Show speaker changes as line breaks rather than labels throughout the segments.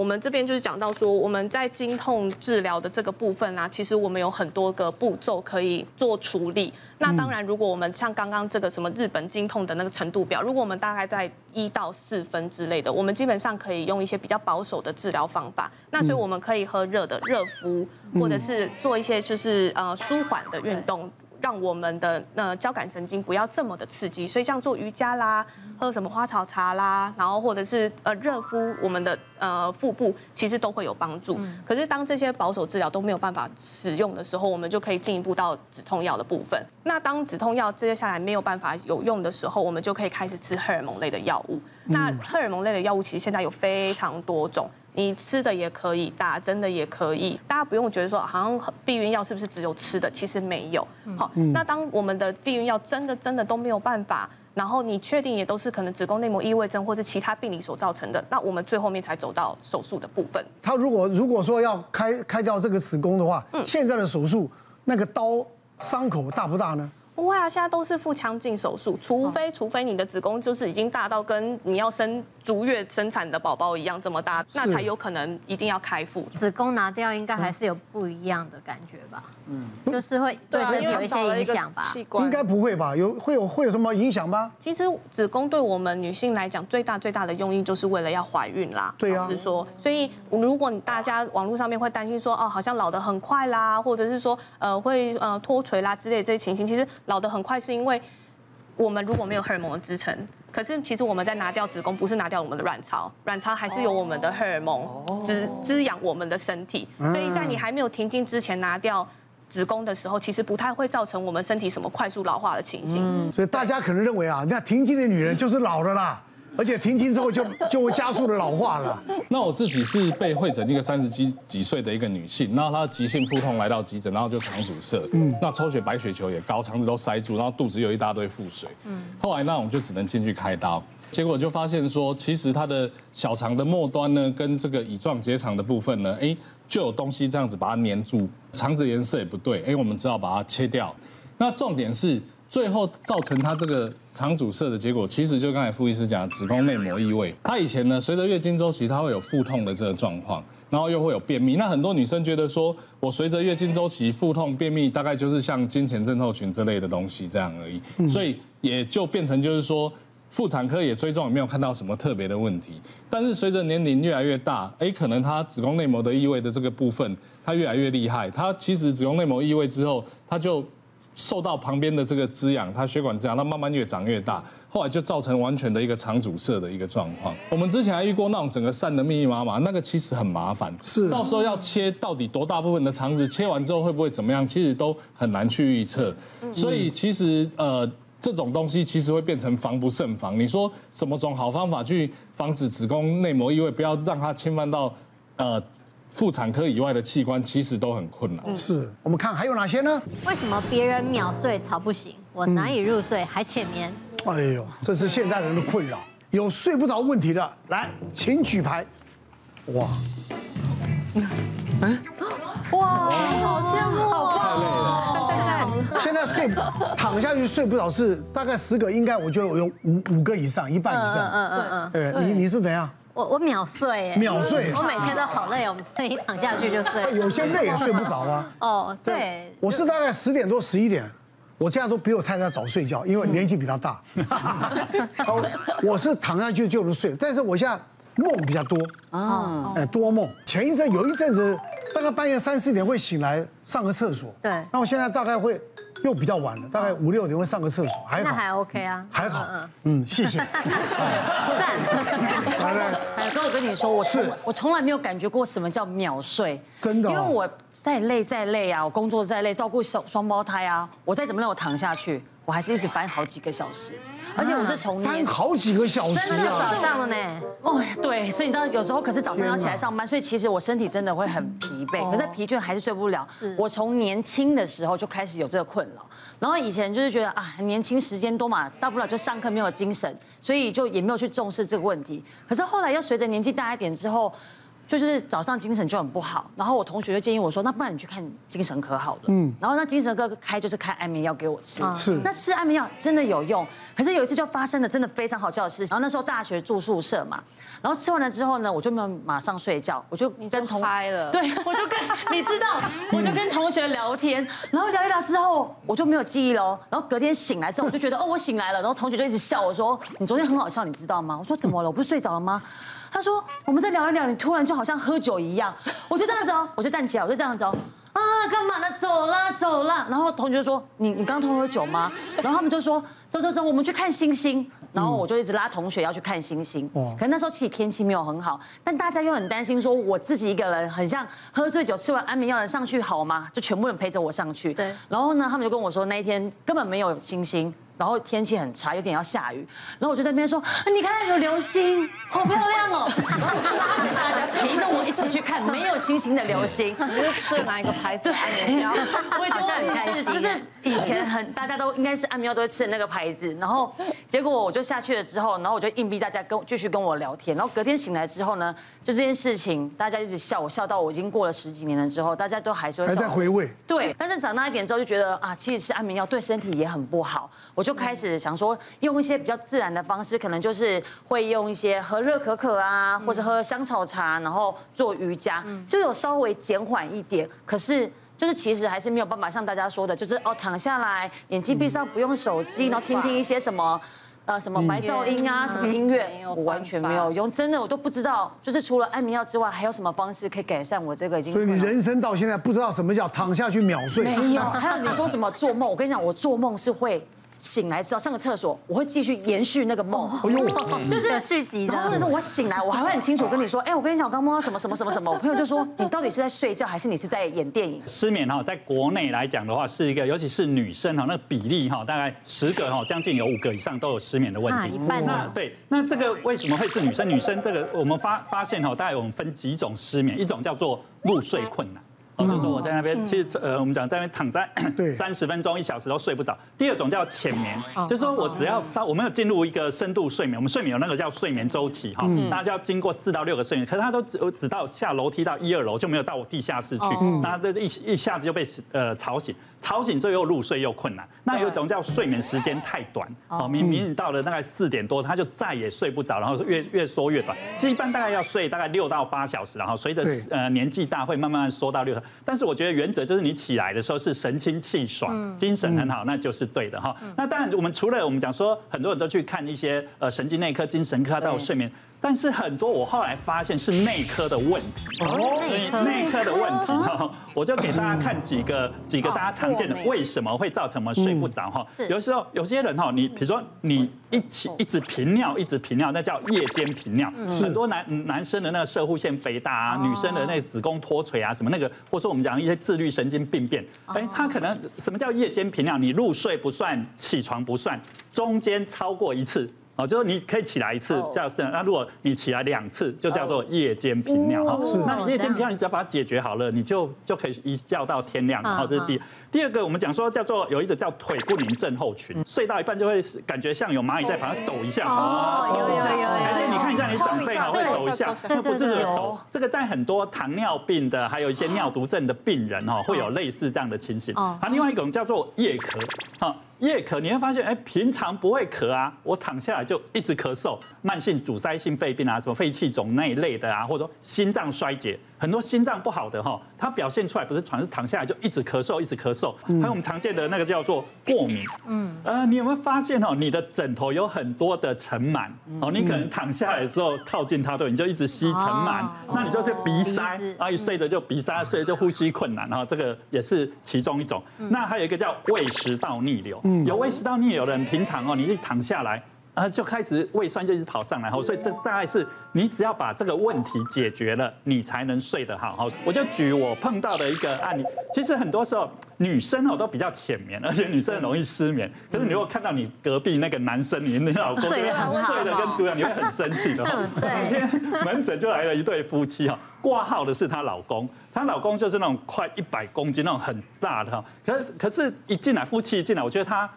我们这边就是讲到说，我们在经痛治疗的这个部分啊，其实我们有很多个步骤可以做处理。那当然，如果我们像刚刚这个什么日本经痛的那个程度表，如果我们大概在一到四分之类的，我们基本上可以用一些比较保守的治疗方法。那所以我们可以喝热的热敷，或者是做一些就是呃舒缓的运动。让我们的呃交感神经不要这么的刺激，所以像做瑜伽啦，喝什么花草茶啦，然后或者是呃热敷我们的呃腹部，其实都会有帮助。可是当这些保守治疗都没有办法使用的时候，我们就可以进一步到止痛药的部分。那当止痛药接下来没有办法有用的时候，我们就可以开始吃荷尔蒙类的药物。那荷尔蒙类的药物其实现在有非常多种。你吃的也可以，打针的也可以，大家不用觉得说好像避孕药是不是只有吃的？其实没有。好，那当我们的避孕药真的真的都没有办法，然后你确定也都是可能子宫内膜异位症或者其他病理所造成的，那我们最后面才走到手术的部分。
他如果如果说要开开掉这个子宫的话，现在的手术那个刀伤口大不大呢？
不会啊，现在都是腹腔镜手术，除非除非你的子宫就是已经大到跟你要生足月生产的宝宝一样这么大，那才有可能一定要开腹。
子宫拿掉应该还是有不一样的感觉吧？嗯，就是会对身体有一些影响吧？
应该不会吧？有会有会有什么影响吗？
其实子宫对我们女性来讲，最大最大的用意就是为了要怀孕啦。
对啊。
是说，所以如果你大家网络上面会担心说，哦，好像老得很快啦，或者是说，呃，会呃脱垂啦之类的这些情形，其实。老得很快，是因为我们如果没有荷尔蒙的支撑。可是其实我们在拿掉子宫，不是拿掉我们的卵巢，卵巢还是有我们的荷尔蒙滋滋养我们的身体。所以在你还没有停经之前拿掉子宫的时候，其实不太会造成我们身体什么快速老化的情形。
所以大家可能认为啊，那停经的女人就是老了啦。而且停经之后就就会加速的老化了。
那我自己是被会诊一个三十几几岁的一个女性，然后她急性腹痛来到急诊，然后就肠阻塞，嗯，那抽血白血球也高，肠子都塞住，然后肚子有一大堆腹水，嗯，后来那我们就只能进去开刀，结果就发现说，其实它的小肠的末端呢，跟这个乙状结肠的部分呢，哎，就有东西这样子把它粘住，肠子颜色也不对，哎，我们只好把它切掉。那重点是。最后造成她这个肠阻塞的结果，其实就刚才傅医师讲子宫内膜异位。他以前呢，随着月经周期，她会有腹痛的这个状况，然后又会有便秘。那很多女生觉得说，我随着月经周期腹痛、便秘，大概就是像经前症候群之类的东西这样而已。所以也就变成就是说，妇产科也追踪也没有看到什么特别的问题。但是随着年龄越来越大，哎，可能她子宫内膜的异位的这个部分，它越来越厉害。它其实子宫内膜异位之后，它就受到旁边的这个滋养，它血管滋养，它慢慢越长越大，后来就造成完全的一个肠阻塞的一个状况。我们之前还遇过那种整个散的密密麻麻，那个其实很麻烦，
是
到时候要切到底多大部分的肠子，切完之后会不会怎么样，其实都很难去预测。所以其实呃这种东西其实会变成防不胜防。你说什么种好方法去防止子宫内膜异位，不要让它侵犯到呃。妇产科以外的器官其实都很困难。
是我们看还有哪些呢？
为什么别人秒睡吵不醒，我难以入睡还浅眠？
哎呦，这是现代人的困扰。有睡不着问题的，来，请举牌。哇，
嗯，哇，好羡慕，太累了。
现在睡躺下去睡不着是大概十个，应该我觉得有五五个以上，一半以上。嗯嗯嗯，对，你你是怎样？
我我秒睡，
秒睡，
我每天都好累哦，我一躺下去就睡。
有些累也睡不着啊。
哦，对，
我是大概十点多十一点，我这样都比我太太早睡觉，因为年纪比她大。我是躺下去就能睡，但是我现在梦比较多。啊，哎，多梦。前一阵有一阵子，大概半夜三四点会醒来上个厕所。
对。
那我现在大概会。又比较晚了，大概五六点会上个厕所，还好，
那还 OK 啊，
还好，嗯，谢谢，
赞。
来来，哥，我跟你说，我是。我从来没有感觉过什么叫秒睡，
真的，
因为我再累再累啊，我工作再累，照顾小双胞胎啊，我再怎么让我躺下去，我还是一直翻好几个小时。而且我是从
翻好几个小时
啊，早上的呢。
哦，对，所以你知道有时候可是早上要起来上班，所以其实我身体真的会很疲惫，可是疲倦还是睡不了。我从年轻的时候就开始有这个困扰，然后以前就是觉得啊，年轻时间多嘛，大不了就上课没有精神，所以就也没有去重视这个问题。可是后来又随着年纪大一点之后，就是早上精神就很不好，然后我同学就建议我说，那不然你去看精神科好了。嗯，然后那精神科开就是开安眠药给我吃，
是。
那吃安眠药真的有用，可是有一次就发生了真的非常好笑的事情。然后那时候大学住宿舍嘛，然后吃完了之后呢，我就没有马上睡觉，我就跟同
嗨了，
对，我就跟你知道，我就跟同学聊天，然后聊一聊之后，我就没有记忆喽。然后隔天醒来之后，我就觉得哦，我醒来了。然后同学就一直笑我说，你昨天很好笑，你知道吗？我说怎么了？我不是睡着了吗？他说：“我们再聊一聊，你突然就好像喝酒一样。”我就这样子哦，我就站起来，我就这样子哦。啊，干嘛呢？走啦，走啦。然后同学就说：“你你刚偷喝酒吗？”然后他们就说：“走走走，我们去看星星。”然后我就一直拉同学要去看星星。哦。可能那时候其实天气没有很好，但大家又很担心，说我自己一个人很像喝醉酒吃完安眠药的上去好吗？就全部人陪着我上去。对。然后呢，他们就跟我说那一天根本没有星星。然后天气很差，有点要下雨，然后我就在那边说：“你看有流星，好漂亮哦！” 然后我就拉着大家陪着我一起去看没有星星的流星。
你是吃了哪一个牌子的安眠药？
我也觉得很开心。就是以前很大家都应该是安眠药都会吃的那个牌子。然后结果我就下去了之后，然后我就硬逼大家跟继续跟我聊天。然后隔天醒来之后呢，就这件事情大家一直笑我，笑到我已经过了十几年了之后，大家都还是会笑。
还在回味。
对，但是长大一点之后就觉得啊，其实吃安眠药对身体也很不好。我就开始想说，用一些比较自然的方式，可能就是会用一些喝热可可啊，或者喝香草茶，然后做瑜伽，就有稍微减缓一点。可是就是其实还是没有办法像大家说的，就是哦躺下来，眼睛闭上，不用手机，然后听听一些什么。呃，什么白噪音啊，什么音乐，我完全没有用，真的我都不知道。就是除了安眠药之外，还有什么方式可以改善我这个已经？
所以你人生到现在不知道什么叫躺下去秒睡？
没有。还有你说什么做梦？我跟你讲，我做梦是会。醒来之后上个厕所，我会继续延续那个梦，
就是有续集的。
或者是我醒来，我还会很清楚跟你说，哎，我跟你讲，我刚梦到什么什么什么什么。我朋友就说，你到底是在睡觉，还是你是在演电影？
失眠哈，在国内来讲的话，是一个，尤其是女生哈，那个比例哈，大概十个哈，将近有五个以上都有失眠的问题。
一半。
那对，那这个为什么会是女生？女生这个我们发发现哈，大概我们分几种失眠，一种叫做入睡困难。哦，就是说我在那边，其实呃，我们讲在那边躺在 三十分钟、一小时都睡不着。第二种叫浅眠，就是说我只要稍，我没有进入一个深度睡眠。我们睡眠有那个叫睡眠周期哈，大家要经过四到六个睡眠，可是他都只只到下楼梯到一二楼就没有到我地下室去，那这一一下子就被呃吵醒。吵醒之后又入睡又困难，那有一种叫睡眠时间太短，哦，明明到了大概四点多，他就再也睡不着，然后越越缩越短。其实一般大概要睡大概六到八小时，然后随着呃年纪大会慢慢缩到六小。但是我觉得原则就是你起来的时候是神清气爽，精神很好，那就是对的哈。那当然我们除了我们讲说很多人都去看一些呃神经内科、精神科都有睡眠。但是很多我后来发现是内科的问题。哦，内科。的问题哈，我就给大家看几个几个大家常见的为什么会造成我们睡不着哈。有时候有些人哈，你比如说你一起一直频尿，一直频尿，那叫夜间频尿。很多男男生的那个射护腺肥大啊，女生的那子宫脱垂啊，什么那个，或者说我们讲一些自律神经病变，哎，他可能什么叫夜间频尿？你入睡不算，起床不算，中间超过一次。哦，就是你可以起来一次叫那如果你起来两次，就叫做夜间频尿哈。是，那你夜间频尿，你只要把它解决好了，你就就可以一觉到天亮。好，这是第第二个，我们讲说叫做有一种叫腿不宁症候群，睡到一半就会感觉像有蚂蚁在旁边抖一下。哦，有有有。而且你看一下你长辈哈会抖一下，那不是抖，这个在很多糖尿病的，还有一些尿毒症的病人哈会有类似这样的情形。哦。好，另外一种叫做夜咳，哈。夜咳，你会发现，哎，平常不会咳啊，我躺下来就一直咳嗽，慢性阻塞性肺病啊，什么肺气肿那一类的啊，或者说心脏衰竭。很多心脏不好的哈，它表现出来不是喘，是躺下来就一直咳嗽，一直咳嗽。还有我们常见的那个叫做过敏。嗯。呃，你有没有发现哦，你的枕头有很多的尘螨哦，你可能躺下来的时候靠近它，对，你就一直吸尘螨，那你就会鼻塞，啊，一睡着就鼻塞，睡着就呼吸困难，然后这个也是其中一种。那还有一个叫胃食道逆流，有胃食道逆流的人，平常哦，你一躺下来。啊，就开始胃酸就一直跑上来，所以这大概是你只要把这个问题解决了，你才能睡得好。好，我就举我碰到的一个案例，其实很多时候女生哦都比较浅眠，而且女生很容易失眠。可是你如果看到你隔壁那个男生，你你老公睡得很好，睡得跟猪一样，你会很生气的。那天 门诊就来了一对夫妻哈，挂号的是她老公，她老公就是那种快一百公斤那种很大的哈，可是可是一进来夫妻一进来，我觉得他。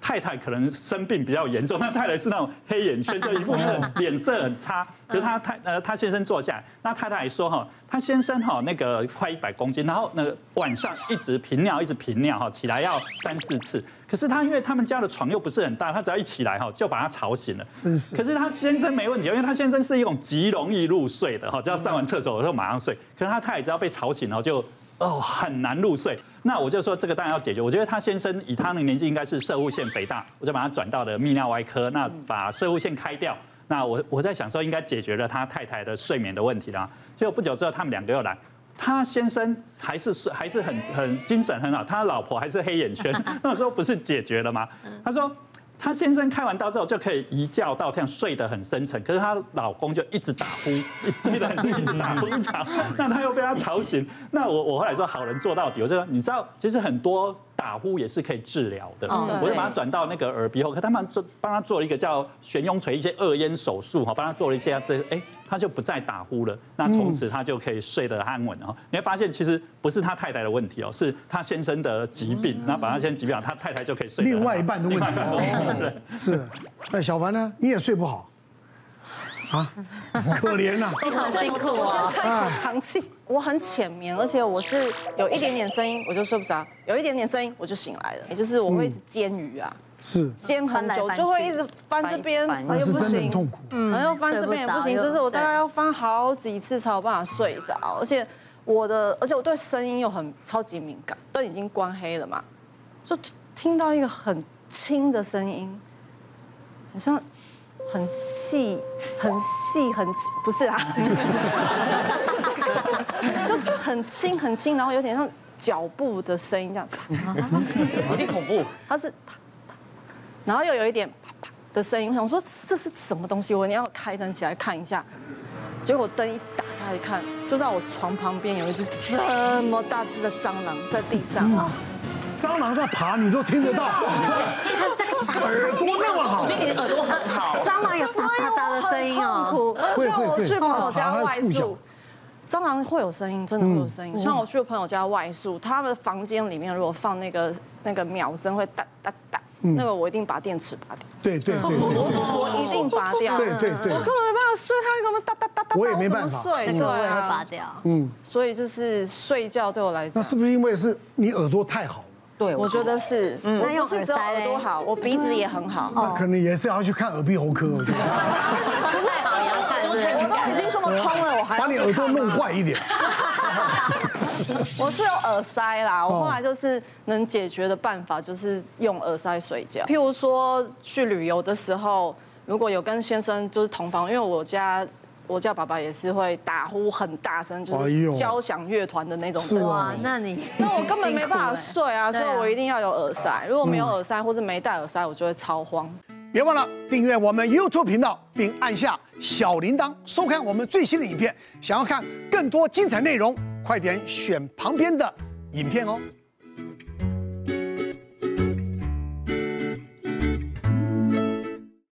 太太可能生病比较严重，那太太是那种黑眼圈，就一副很脸色很差。可是他太呃，他先生坐下来，那太太还说哈，他先生哈那个快一百公斤，然后那个晚上一直频尿，一直频尿哈，起来要三四次。可是他因为他们家的床又不是很大，他只要一起来哈，就把他吵醒了。
真是。
可是他先生没问题，因为他先生是一种极容易入睡的哈，只要上完厕所的时候马上睡。可是他太太只要被吵醒了就。哦，很难入睡。那我就说这个当然要解决。我觉得他先生以他的年纪应该是摄护腺肥大，我就把他转到了泌尿外科。那把摄护腺开掉。那我我在想说应该解决了他太太的睡眠的问题啦。结果不久之后他们两个又来，他先生还是睡还是很很精神很好，他老婆还是黑眼圈。那时候不是解决了吗？他说。他先生开完刀之后就可以一觉到天睡得很深沉，可是她老公就一直打呼，一睡得很深，一直打呼，那她又被他吵醒。那我我后来说好人做到底，我就说你知道，其实很多。打呼也是可以治疗的，我就把他转到那个耳鼻喉科，他们做帮他做了一个叫悬雍垂一些二咽手术哈，帮他做了一些这哎，他就不再打呼了，那从此他就可以睡得安稳哈。你会发现其实不是他太太的问题哦，是他先生的疾病，那把他先生疾病好，他太太就可以睡。
另外一半的问题，对，是。那小凡呢？你也睡不好。啊，可怜呐！
非常辛苦啊，
太长气。我很浅眠，而且我是有一点点声音我就睡不着，有一点点声音我就醒来了。也就是我会一直煎鱼啊，
是
煎很久，就会一直翻这边，又不行，
痛苦，
嗯，然后翻这边也不行，就是我大概要翻好几次才有办法睡着。而且我的，而且我对声音又很超级敏感，都已经关黑了嘛，就听到一个很轻的声音，好像。很细，很细，很不是啊，就很轻很轻，然后有点像脚步的声音这样，
有点恐怖。
它是，然后又有一点啪啪的声音，我想说这是什么东西？我一定要开灯起来看一下。结果灯一打开一看，就在我床旁边有一只这么大只的蟑螂在地上啊。
蟑螂在爬，你都听得到。耳朵那么好，
我觉得你的耳朵很好。
蟑螂有哒哒哒的声音哦。
像我去朋友家外宿，蟑螂会有声音，真的会有声音。像我去朋友家外宿，他们的房间里面如果放那个那个秒针会哒哒哒，那个我一定把电池拔掉。
对对对，
我一定拔掉。
对对对，
我根本没办法睡，他给我们哒哒哒哒，
我也没办法
睡。对，
我也会拔掉。
嗯，所以就是睡觉对我来讲，
那是不是因为是你耳朵太好？
对，我觉得是，嗯，那用耳塞都好，我鼻子也很好，
那可能也是要去看耳鼻喉科，我觉得。
不太好，要看，
我都已经这么通了，我还
把你耳朵弄坏一点。
我是有耳塞啦，我后来就是能解决的办法就是用耳塞睡觉。譬如说去旅游的时候，如果有跟先生就是同房，因为我家。我叫爸爸也是会打呼很大声，就是交响乐团的那种声音。
哇，那你
那我根本没办法睡啊，所以我一定要有耳塞。如果没有耳塞或是没戴耳塞，我就会超慌。
别忘了订阅我们 YouTube 频道，并按下小铃铛，收看我们最新的影片。想要看更多精彩内容，快点选旁边的影片哦。